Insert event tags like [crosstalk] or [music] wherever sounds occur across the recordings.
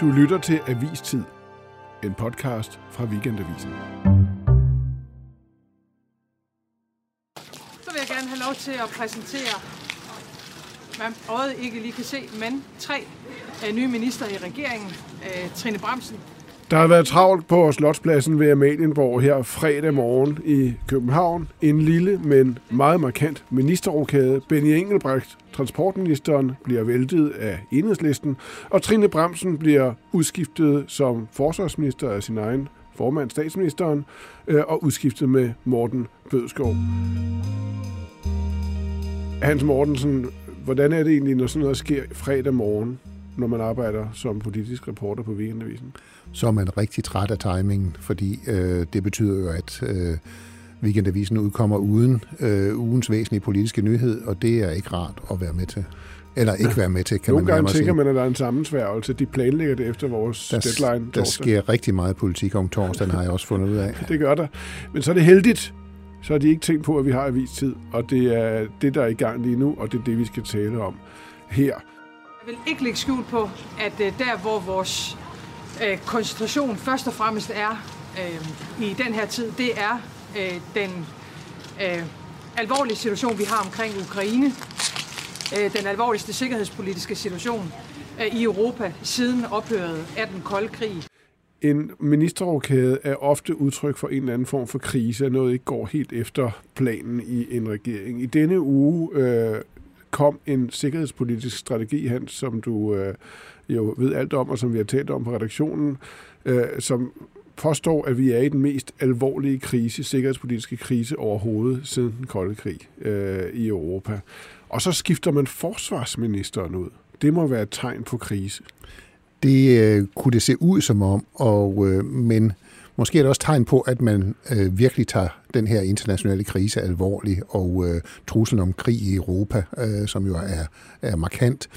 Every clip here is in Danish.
Du lytter til Avistid, en podcast fra Weekendavisen. Så vil jeg gerne have lov til at præsentere, man øjet ikke lige kan se, men tre øh, nye minister i regeringen. Øh, Trine Bremsen, der har været travlt på Slotspladsen ved Amalienborg her fredag morgen i København. En lille, men meget markant ministerrokade. Benny Engelbrecht, transportministeren, bliver væltet af enhedslisten, og Trine Bremsen bliver udskiftet som forsvarsminister af sin egen formand, statsministeren, øh, og udskiftet med Morten Bødskov. Hans Mortensen, hvordan er det egentlig, når sådan noget sker fredag morgen, når man arbejder som politisk reporter på Weekendavisen? Så er man rigtig træt af timingen, fordi øh, det betyder jo, at øh, Weekendavisen udkommer uden øh, ugens væsentlige politiske nyhed, og det er ikke rart at være med til. Eller ikke være med til, kan Nogle man gange tænker sige. man, at der er en sammensværgelse. De planlægger det efter vores Der, deadline. der torsdag. sker rigtig meget politik om torsdagen, har jeg også fundet ud af. [laughs] Det gør der. Men så er det heldigt, så har de ikke tænkt på, at vi har avistid, og det er det, der er i gang lige nu, og det er det, vi skal tale om her. jeg vil ikke lægge skjul på, at øh, der hvor vores øh, koncentration først og fremmest er øh, i den her tid, det er øh, den øh, alvorlige situation, vi har omkring Ukraine. Øh, den alvorligste sikkerhedspolitiske situation øh, i Europa siden ophøret af den kolde krig. En ministerrokade er ofte udtryk for en eller anden form for krise, at noget ikke går helt efter planen i en regering. I denne uge øh, kom en sikkerhedspolitisk strategi, hen, som du øh, jo ved alt om, og som vi har talt om på redaktionen, øh, som påstår, at vi er i den mest alvorlige krise, sikkerhedspolitiske krise overhovedet siden den kolde krig øh, i Europa. Og så skifter man forsvarsministeren ud. Det må være et tegn på krise. Det øh, kunne det se ud som om, og, øh, men måske er det også tegn på, at man øh, virkelig tager den her internationale krise alvorlig, og øh, truslen om krig i Europa, øh, som jo er, er markant,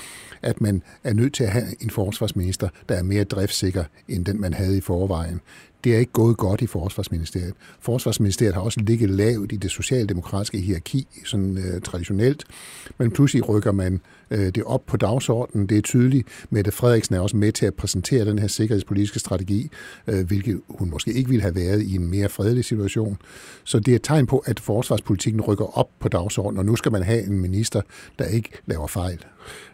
at man er nødt til at have en forsvarsminister, der er mere driftsikker end den, man havde i forvejen. Det er ikke gået godt i Forsvarsministeriet. Forsvarsministeriet har også ligget lavt i det socialdemokratiske hierarki, sådan øh, traditionelt, men pludselig rykker man øh, det op på dagsordenen. Det er tydeligt. Mette Frederiksen er også med til at præsentere den her sikkerhedspolitiske strategi, øh, hvilket hun måske ikke ville have været i en mere fredelig situation. Så det er et tegn på, at forsvarspolitikken rykker op på dagsordenen, og nu skal man have en minister, der ikke laver fejl.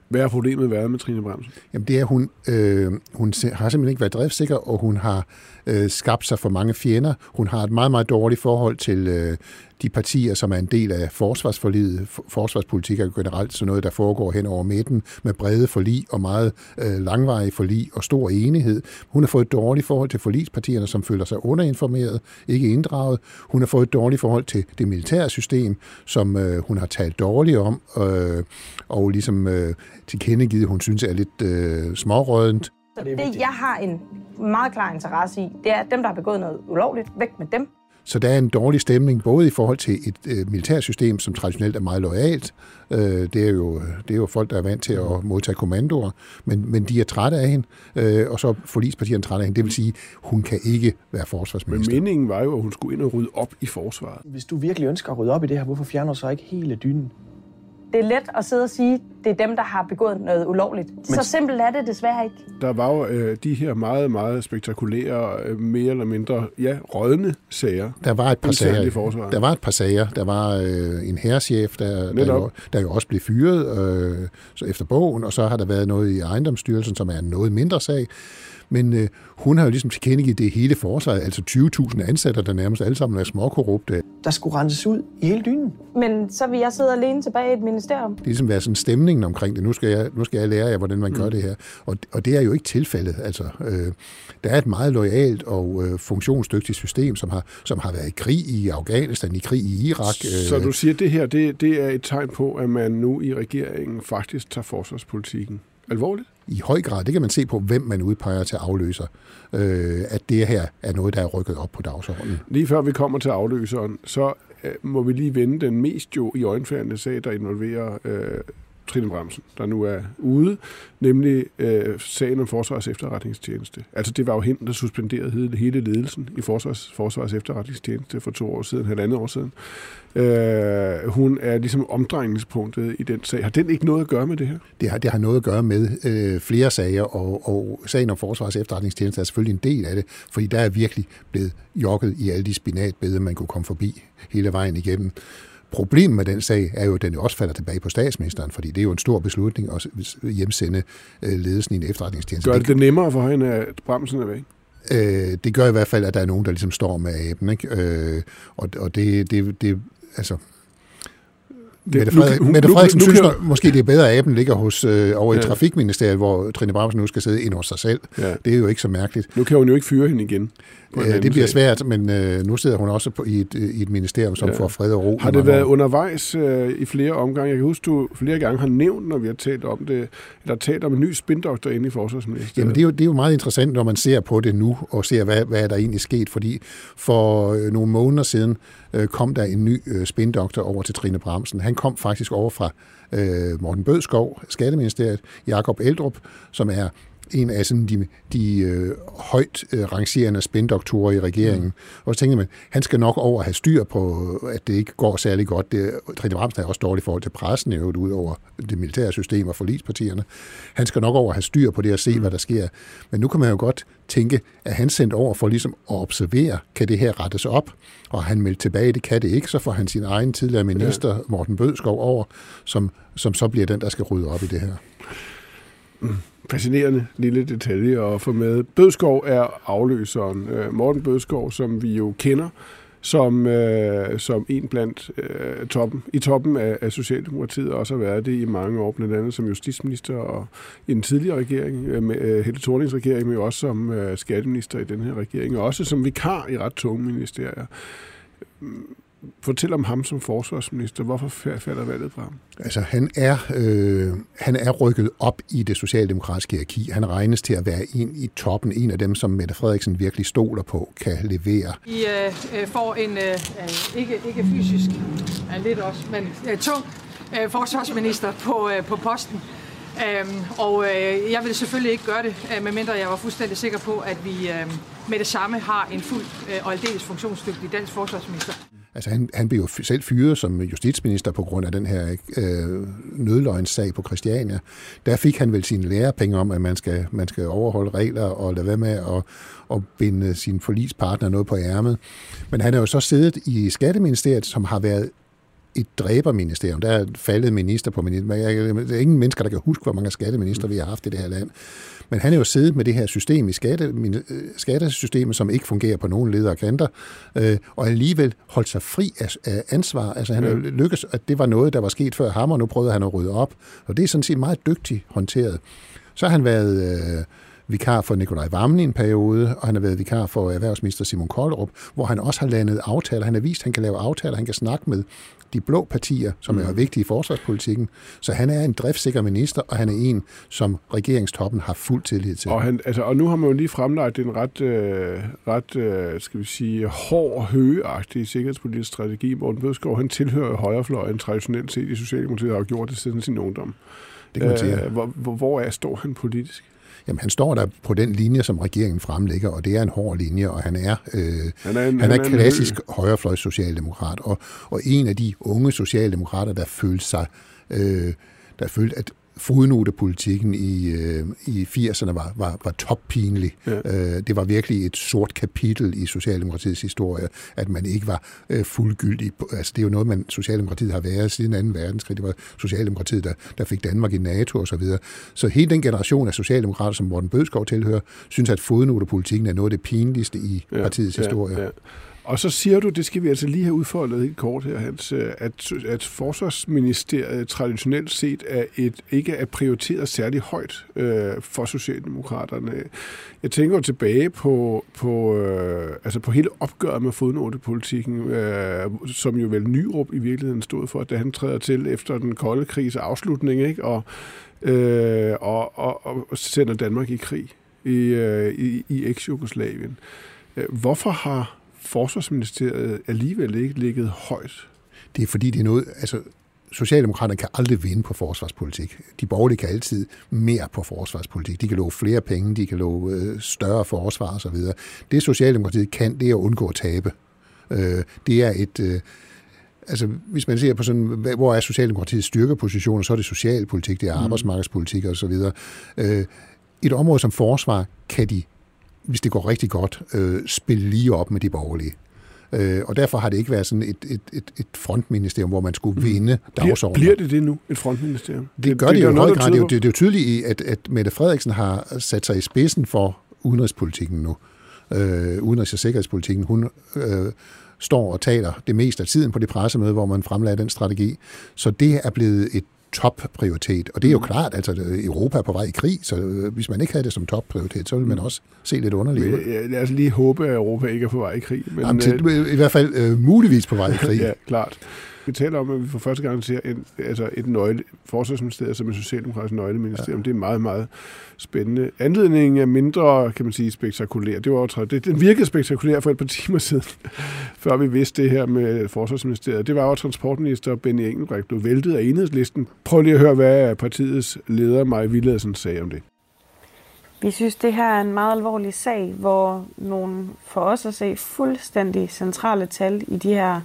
Hvad har problemet været med Trine Bremsen? Jamen det er, at hun, øh, hun har simpelthen ikke været driftsikker, og hun har øh, skabt sig for mange fjender. Hun har et meget, meget dårligt forhold til øh, de partier, som er en del af forsvarsforliget. Forsvarspolitik er generelt sådan noget, der foregår hen over midten med brede forlig og meget øh, langvarige forlig og stor enighed. Hun har fået et dårligt forhold til forligspartierne, som føler sig underinformeret, ikke inddraget. Hun har fået et dårligt forhold til det militære system, som øh, hun har talt dårligt om, øh, og ligesom øh, tilkendegivet, hun synes er lidt øh, smårødent. Så det, jeg har en meget klar interesse i, det er, at dem, der har begået noget ulovligt, væk med dem. Så der er en dårlig stemning, både i forhold til et øh, militærsystem, som traditionelt er meget lojalt. Øh, det, er jo, det er jo folk, der er vant til at modtage kommandoer, men, men de er trætte af hende, øh, og så er forligspartierne trætte af hende. Det vil sige, hun kan ikke være Men forsvarsminister. meningen var jo, at hun skulle ind og rydde op i forsvaret. Hvis du virkelig ønsker at rydde op i det her, hvorfor fjerner du så ikke hele dynen? Det er let at sidde og sige, det er dem, der har begået noget ulovligt. Men... Så simpelt er det desværre ikke. Der var jo øh, de her meget, meget spektakulære, øh, mere eller mindre, ja, rådne sager. Der var et par sager. forsvaret. Der var et par sager. Der var øh, en herreschef, der, der, jo, der jo også blev fyret øh, så efter bogen, og så har der været noget i ejendomsstyrelsen, som er en noget mindre sag. Men øh, hun har jo ligesom tilkendegivet det hele forsvaret, altså 20.000 ansatte, der nærmest alle sammen er småkorrupte. Der skulle renses ud i hele dynen. Men så vil jeg sidde alene tilbage i et ministerium. Det er ligesom været sådan stemningen omkring det. Nu skal jeg, nu skal jeg lære jer, hvordan man gør det her. Og, og det er jo ikke tilfældet. Altså, øh, der er et meget lojalt og øh, funktionsdygtigt system, som har, som har været i krig i Afghanistan, i krig i Irak. øh, Så du siger, at det her det, det er et tegn på, at man nu i regeringen faktisk tager forsvarspolitikken alvorligt? I høj grad, det kan man se på, hvem man udpeger til afløser, øh, at det her er noget, der er rykket op på dagsordenen. Lige før vi kommer til afløseren, så øh, må vi lige vende den mest jo i øjenfærdende sag, der involverer øh, Trine Bremsen, der nu er ude, nemlig øh, sagen om Forsvars efterretningstjeneste. Altså det var jo hende, der suspenderede hele, hele ledelsen i Forsvars, Forsvars efterretningstjeneste for to år siden, halvandet år siden. Øh, hun er ligesom omdrejningspunktet i den sag. Har den ikke noget at gøre med det her? Det har, det har noget at gøre med øh, flere sager, og, og sagen om Forsvars efterretningstjeneste er selvfølgelig en del af det, fordi der er virkelig blevet jokket i alle de spinatbede, man kunne komme forbi hele vejen igennem. Problemet med den sag er jo, at den jo også falder tilbage på statsministeren, fordi det er jo en stor beslutning at hjemsende øh, ledelsen i en efterretningstjeneste. Gør det det nemmere for hende, at bremsen er væk? Øh, det gør i hvert fald, at der er nogen, der ligesom står med aben. Ikke? Øh, og og det, det, det, altså, Mette, Frederik, nu, Mette Frederiksen nu, nu, synes nu, måske, det er bedre, at aben ligger hos, øh, over ja. i Trafikministeriet, hvor Trine Bramsen nu skal sidde ind hos sig selv. Ja. Det er jo ikke så mærkeligt. Nu kan hun jo ikke fyre hende igen. Øh, det bliver svært, men øh, nu sidder hun også på, i, et, i et ministerium, som ja. får fred og ro. Har det været år. undervejs øh, i flere omgange? Jeg kan huske, du flere gange har nævnt, når vi har talt om det, eller talt om en ny spindoktor inde i forsvarsministeriet. Jamen, det er, jo, det er jo meget interessant, når man ser på det nu, og ser, hvad, hvad er der egentlig sket, fordi for øh, nogle måneder siden øh, kom der en ny øh, spindoktor over til Trine Bramsen. Han kom faktisk over fra øh, Morten Bødskov, Skatteministeriet, Jakob Eldrup, som er en af sådan de, de øh, højt øh, rangerende spindoktorer i regeringen. Mm. Og så tænkte man, han skal nok over have styr på, at det ikke går særlig godt. Det, Trine Bramsen er også dårligt i forhold til pressen, jo, ud over det militære system og forlispartierne. Han skal nok over have styr på det og se, mm. hvad der sker. Men nu kan man jo godt tænke, at han sendt over for ligesom at observere, kan det her rettes op? Og han meldte tilbage, det kan det ikke, så får han sin egen tidligere minister, Morten Bødskov, over, som, som så bliver den, der skal rydde op i det her. Mm fascinerende lille detalje at få med. Bødskov er afløseren. Øh, Morten Bødskov, som vi jo kender, som, øh, som en blandt øh, toppen, i toppen af, af Socialdemokratiet, og også har været det i mange år, blandt andet som justitsminister og i den tidligere regering, øh, med, øh, Helle Thornings regering, men også som øh, skatteminister i den her regering, og også som vikar i ret tunge ministerier. Fortæl om ham som forsvarsminister. Hvorfor falder valget fra ham? Altså, han er, øh, han er rykket op i det socialdemokratiske hierarki. Han regnes til at være en i toppen, en af dem, som Mette Frederiksen virkelig stoler på, kan levere. I øh, øh får en, øh, øh, ikke, ikke fysisk, er lidt også, men øh, tung øh, forsvarsminister på, øh, på posten. Øhm, og øh, jeg vil selvfølgelig ikke gøre det, øh, medmindre jeg var fuldstændig sikker på, at vi øh, med det samme har en fuld øh, og aldeles funktionsdygtig dansk forsvarsminister. Altså han, han blev jo selv fyret som justitsminister på grund af den her øh, nødløgnssag på Christiania. Der fik han vel sine lærepenge om, at man skal, man skal overholde regler og lade være med at, at binde sin forlispartner noget på ærmet. Men han er jo så siddet i Skatteministeriet, som har været et dræberministerium. Der er faldet minister på minister. Der er ingen mennesker, der kan huske, hvor mange skatteminister vi har haft i det her land. Men han er jo siddet med det her system i skatte, øh, skattesystemet, som ikke fungerer på nogen ledere kanter, øh, og alligevel holdt sig fri af, af ansvar. Altså han har lykkes, at det var noget, der var sket før ham, og nu prøvede han at rydde op. Og det er sådan set meget dygtigt håndteret. Så har han været... Øh, vikar for Nikolaj Vammen i en periode, og han har været vikar for erhvervsminister Simon Kollerup, hvor han også har landet aftaler. Han har vist, at han kan lave aftaler, han kan snakke med de blå partier, som er mm. vigtige i forsvarspolitikken. Så han er en driftsikker minister, og han er en, som regeringstoppen har fuld tillid til. Og, han, altså, og nu har man jo lige fremlagt en ret, øh, ret øh, skal vi sige, hård, høgeagtig sikkerhedspolitisk strategi. Morten Bødskov, han tilhører højrefløjen traditionelt set i Socialdemokratiet, og har gjort det siden sin ungdom. Det kan man sige. Øh, hvor, hvor, hvor er, står han politisk? Jamen, han står der på den linje, som regeringen fremlægger, og det er en hård linje, og han er, øh, han er, en, han er han klassisk en... højrefløjs socialdemokrat, og, og en af de unge socialdemokrater, der følte sig, øh, der følte, at fodnotepolitikken i, øh, i 80'erne var, var, var toppinlig. Ja. Øh, det var virkelig et sort kapitel i Socialdemokratiets historie, at man ikke var øh, fuldgyldig. Altså, det er jo noget, man Socialdemokratiet har været siden 2. verdenskrig. Det var Socialdemokratiet, der, der fik Danmark i NATO osv. Så, videre. så hele den generation af socialdemokrater, som Morten Bødskov tilhører, synes, at fodnotepolitikken er noget af det pinligste i ja, partiets ja, historie. Ja. Og så siger du, det skal vi altså lige have udfoldet helt kort her, Hans, øh, at, at forsvarsministeriet traditionelt set er et, ikke er prioriteret særlig højt øh, for Socialdemokraterne. Jeg tænker tilbage på, på, øh, altså på hele opgøret med fodnotepolitikken, øh, som jo vel Nyrup i virkeligheden stod for, da han træder til efter den kolde krigs afslutning, ikke? Og, øh, og, og, og sender Danmark i krig i, øh, i, i eks-Jugoslavien. Øh, hvorfor har Forsvarsministeriet alligevel ikke ligget højt? Det er fordi, det er noget, altså Socialdemokraterne kan aldrig vinde på forsvarspolitik. De borgerlige kan altid mere på forsvarspolitik. De kan love flere penge, de kan love øh, større forsvar osv. Det Socialdemokratiet kan, det er at undgå at tabe. Øh, det er et... Øh, altså, hvis man ser på sådan, hvor er Socialdemokratiets styrkepositioner, så er det socialpolitik, det er mm. arbejdsmarkedspolitik osv. Et område som forsvar kan de, hvis det går rigtig godt, øh, spille lige op med de borgerlige. Øh, og derfor har det ikke været sådan et, et, et, et frontministerium, hvor man skulle mm. vinde dagsordenen. Bliver det det nu, et frontministerium? Det, det gør det, det jo i høj grad. Det, det, det er jo tydeligt, at, at Mette Frederiksen har sat sig i spidsen for udenrigspolitikken nu. Øh, udenrigs- og sikkerhedspolitikken. Hun øh, står og taler det meste af tiden på det pressemøde, hvor man fremlagde den strategi. Så det er blevet et topprioritet. Og det er jo mm. klart, altså, Europa er på vej i krig, så øh, hvis man ikke havde det som topprioritet, så ville man mm. også se lidt underligt ud. Ja, lad os lige håbe, at Europa ikke er på vej i krig. Men, Jamen, til, øh, I hvert fald øh, muligvis på vej i krig. [laughs] ja, klart. Vi taler om, at vi for første gang ser en, altså et nøgle, forsvarsministerium som et socialdemokratisk nøgleministerium. Ja. Det er meget, meget spændende. Anledningen er mindre, kan man sige, spektakulær. Det var også, det, den virkede spektakulær for et par timer siden, [laughs] før vi vidste det her med forsvarsministeriet. Det var jo transportminister Benny Engelbrecht blev væltet af enhedslisten. Prøv lige at høre, hvad partiets leder, Maja Villadsen, sagde om det. Vi synes, det her er en meget alvorlig sag, hvor nogle for os at se fuldstændig centrale tal i de her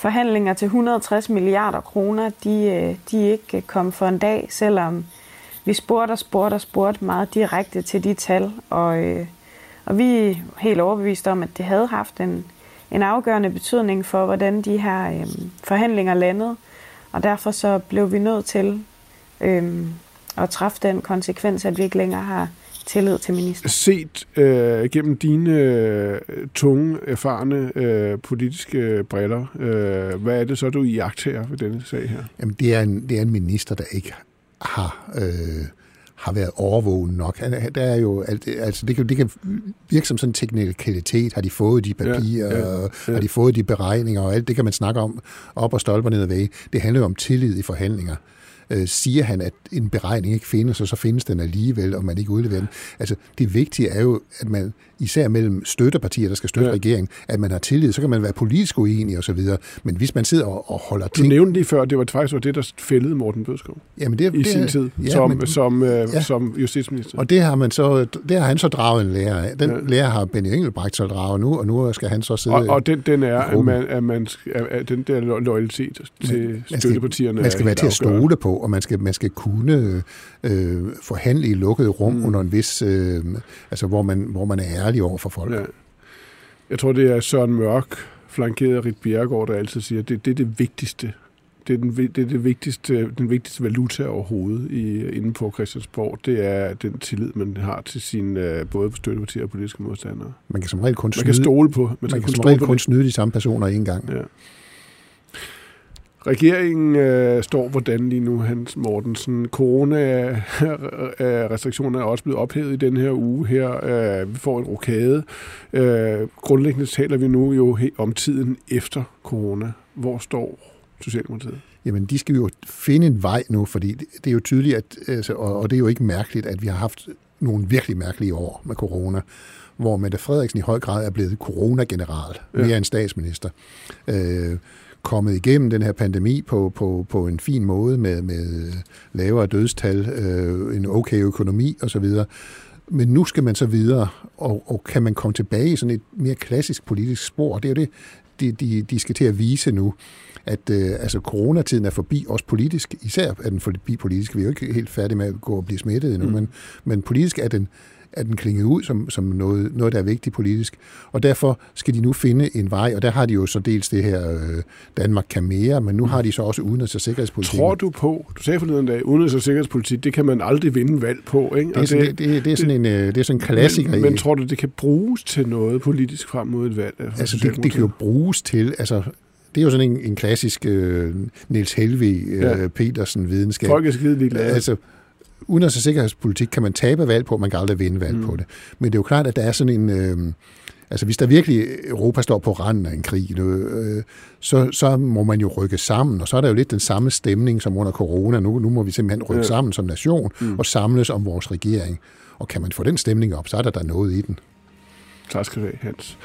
forhandlinger til 160 milliarder kroner, de, øh, de ikke øh, kom for en dag, selvom vi spurgte og spurgte og spurgte meget direkte til de tal. Og, øh, og vi er helt overbevist om, at det havde haft en, en afgørende betydning for, hvordan de her øh, forhandlinger landede. Og derfor så blev vi nødt til øh, at træffe den konsekvens, at vi ikke længere har tillid til ministeren. Set øh, gennem dine øh, tunge, erfarne øh, politiske briller, øh, hvad er det så, du iagtager ved denne sag her? Jamen, det er en, det er en minister, der ikke har... Øh har været overvågen nok. Der er jo, altså det kan, det kan virke som sådan en teknikalitet. Har de fået de papirer, ja, ja, ja. har de fået de beregninger, og alt det kan man snakke om op og stolper ned ad væg. Det handler jo om tillid i forhandlinger øh, siger han, at en beregning ikke findes, og så findes den alligevel, og man ikke udleverer den. Altså, det vigtige er jo, at man især mellem støttepartier, der skal støtte ja. regeringen, at man har tillid, så kan man være politisk uenig og så videre. Men hvis man sidder og, og holder ting... Du nævnte lige før, det var faktisk var det, der fældede Morten Bødskov Jamen det, i det, sin tid ja, som, men, som, øh, ja. som justitsminister. Og det har, man så, det har han så draget en lærer af. Den ja. lærer har Benny Engelbrecht så draget nu, og nu skal han så sidde Og, og den, den er, at man, at man at den der loyalitet til man, støttepartierne Man skal være til at stole på, og man skal, man skal kunne øh, forhandle i lukkede rum mm. under en vis... Øh, altså hvor man, hvor man er ærlig over for folk. Ja. Jeg tror, det er Søren Mørk, flankeret af Rit Bjerregaard, der altid siger, at det, det er det vigtigste. Det er, den, det er det vigtigste, den vigtigste valuta overhovedet i, inde på Christiansborg. Det er den tillid, man har til sine både støttepartier og politiske modstandere. Man kan som regel kun man snyde, kan stole på. Man, man kan som regel kun snyde de samme personer en gang. Ja. Regeringen øh, står hvordan lige nu, Hans Mortensen. Corona-restriktioner [laughs] er også blevet ophævet i den her uge her. Øh, vi får en rokade. Øh, grundlæggende taler vi nu jo om tiden efter corona. Hvor står Socialdemokratiet? Jamen, de skal jo finde en vej nu, fordi det er jo tydeligt, at, altså, og det er jo ikke mærkeligt, at vi har haft nogle virkelig mærkelige år med corona, hvor Mette Frederiksen i høj grad er blevet coronageneral, mere ja. end statsminister. Øh, kommet igennem den her pandemi på, på, på en fin måde med, med lavere dødstal, øh, en okay økonomi osv. Men nu skal man så videre, og, og kan man komme tilbage i sådan et mere klassisk politisk spor? Det er jo det, de, de, de skal til at vise nu, at øh, altså, coronatiden er forbi, også politisk. Især er den forbi politisk. Vi er jo ikke helt færdige med at gå og blive smittet endnu, mm. men, men politisk er den, at den klinget ud som, som noget, noget, der er vigtigt politisk. Og derfor skal de nu finde en vej, og der har de jo så dels det her øh, Danmark kan mere, men nu har de så også udenrigs- og sikkerhedspolitik. Tror du på, du sagde forleden dag, udenrigs- og sikkerhedspolitik, det kan man aldrig vinde valg på, ikke? Det er, sådan, det, det, det, er sådan en, øh, det er sådan en klassiker. Men, men tror du, det kan bruges til noget politisk frem mod et valg? Altså, det, det kan jo bruges til, altså det er jo sådan en, en klassisk øh, Niels Helvig øh, ja. Petersen videnskab. Folk er skide ligeglade. Altså, udenrigs- og sikkerhedspolitik kan man tabe valg på, man kan aldrig vinde valg mm. på det. Men det er jo klart, at der er sådan en... Øh, altså hvis der virkelig Europa står på randen af en krig, øh, så, så må man jo rykke sammen, og så er der jo lidt den samme stemning som under corona. Nu, nu må vi simpelthen rykke ja. sammen som nation mm. og samles om vores regering. Og kan man få den stemning op, så er der der noget i den. Tak skal du have, Hans.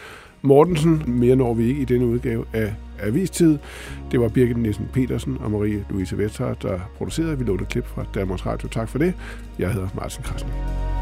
Mortensen. Mere når vi ikke i denne udgave af Avistid. Det var Birgit Nielsen Petersen og Marie Louise Vetter, der producerede. Vi lånte klip fra Danmarks Radio. Tak for det. Jeg hedder Martin Krasnik.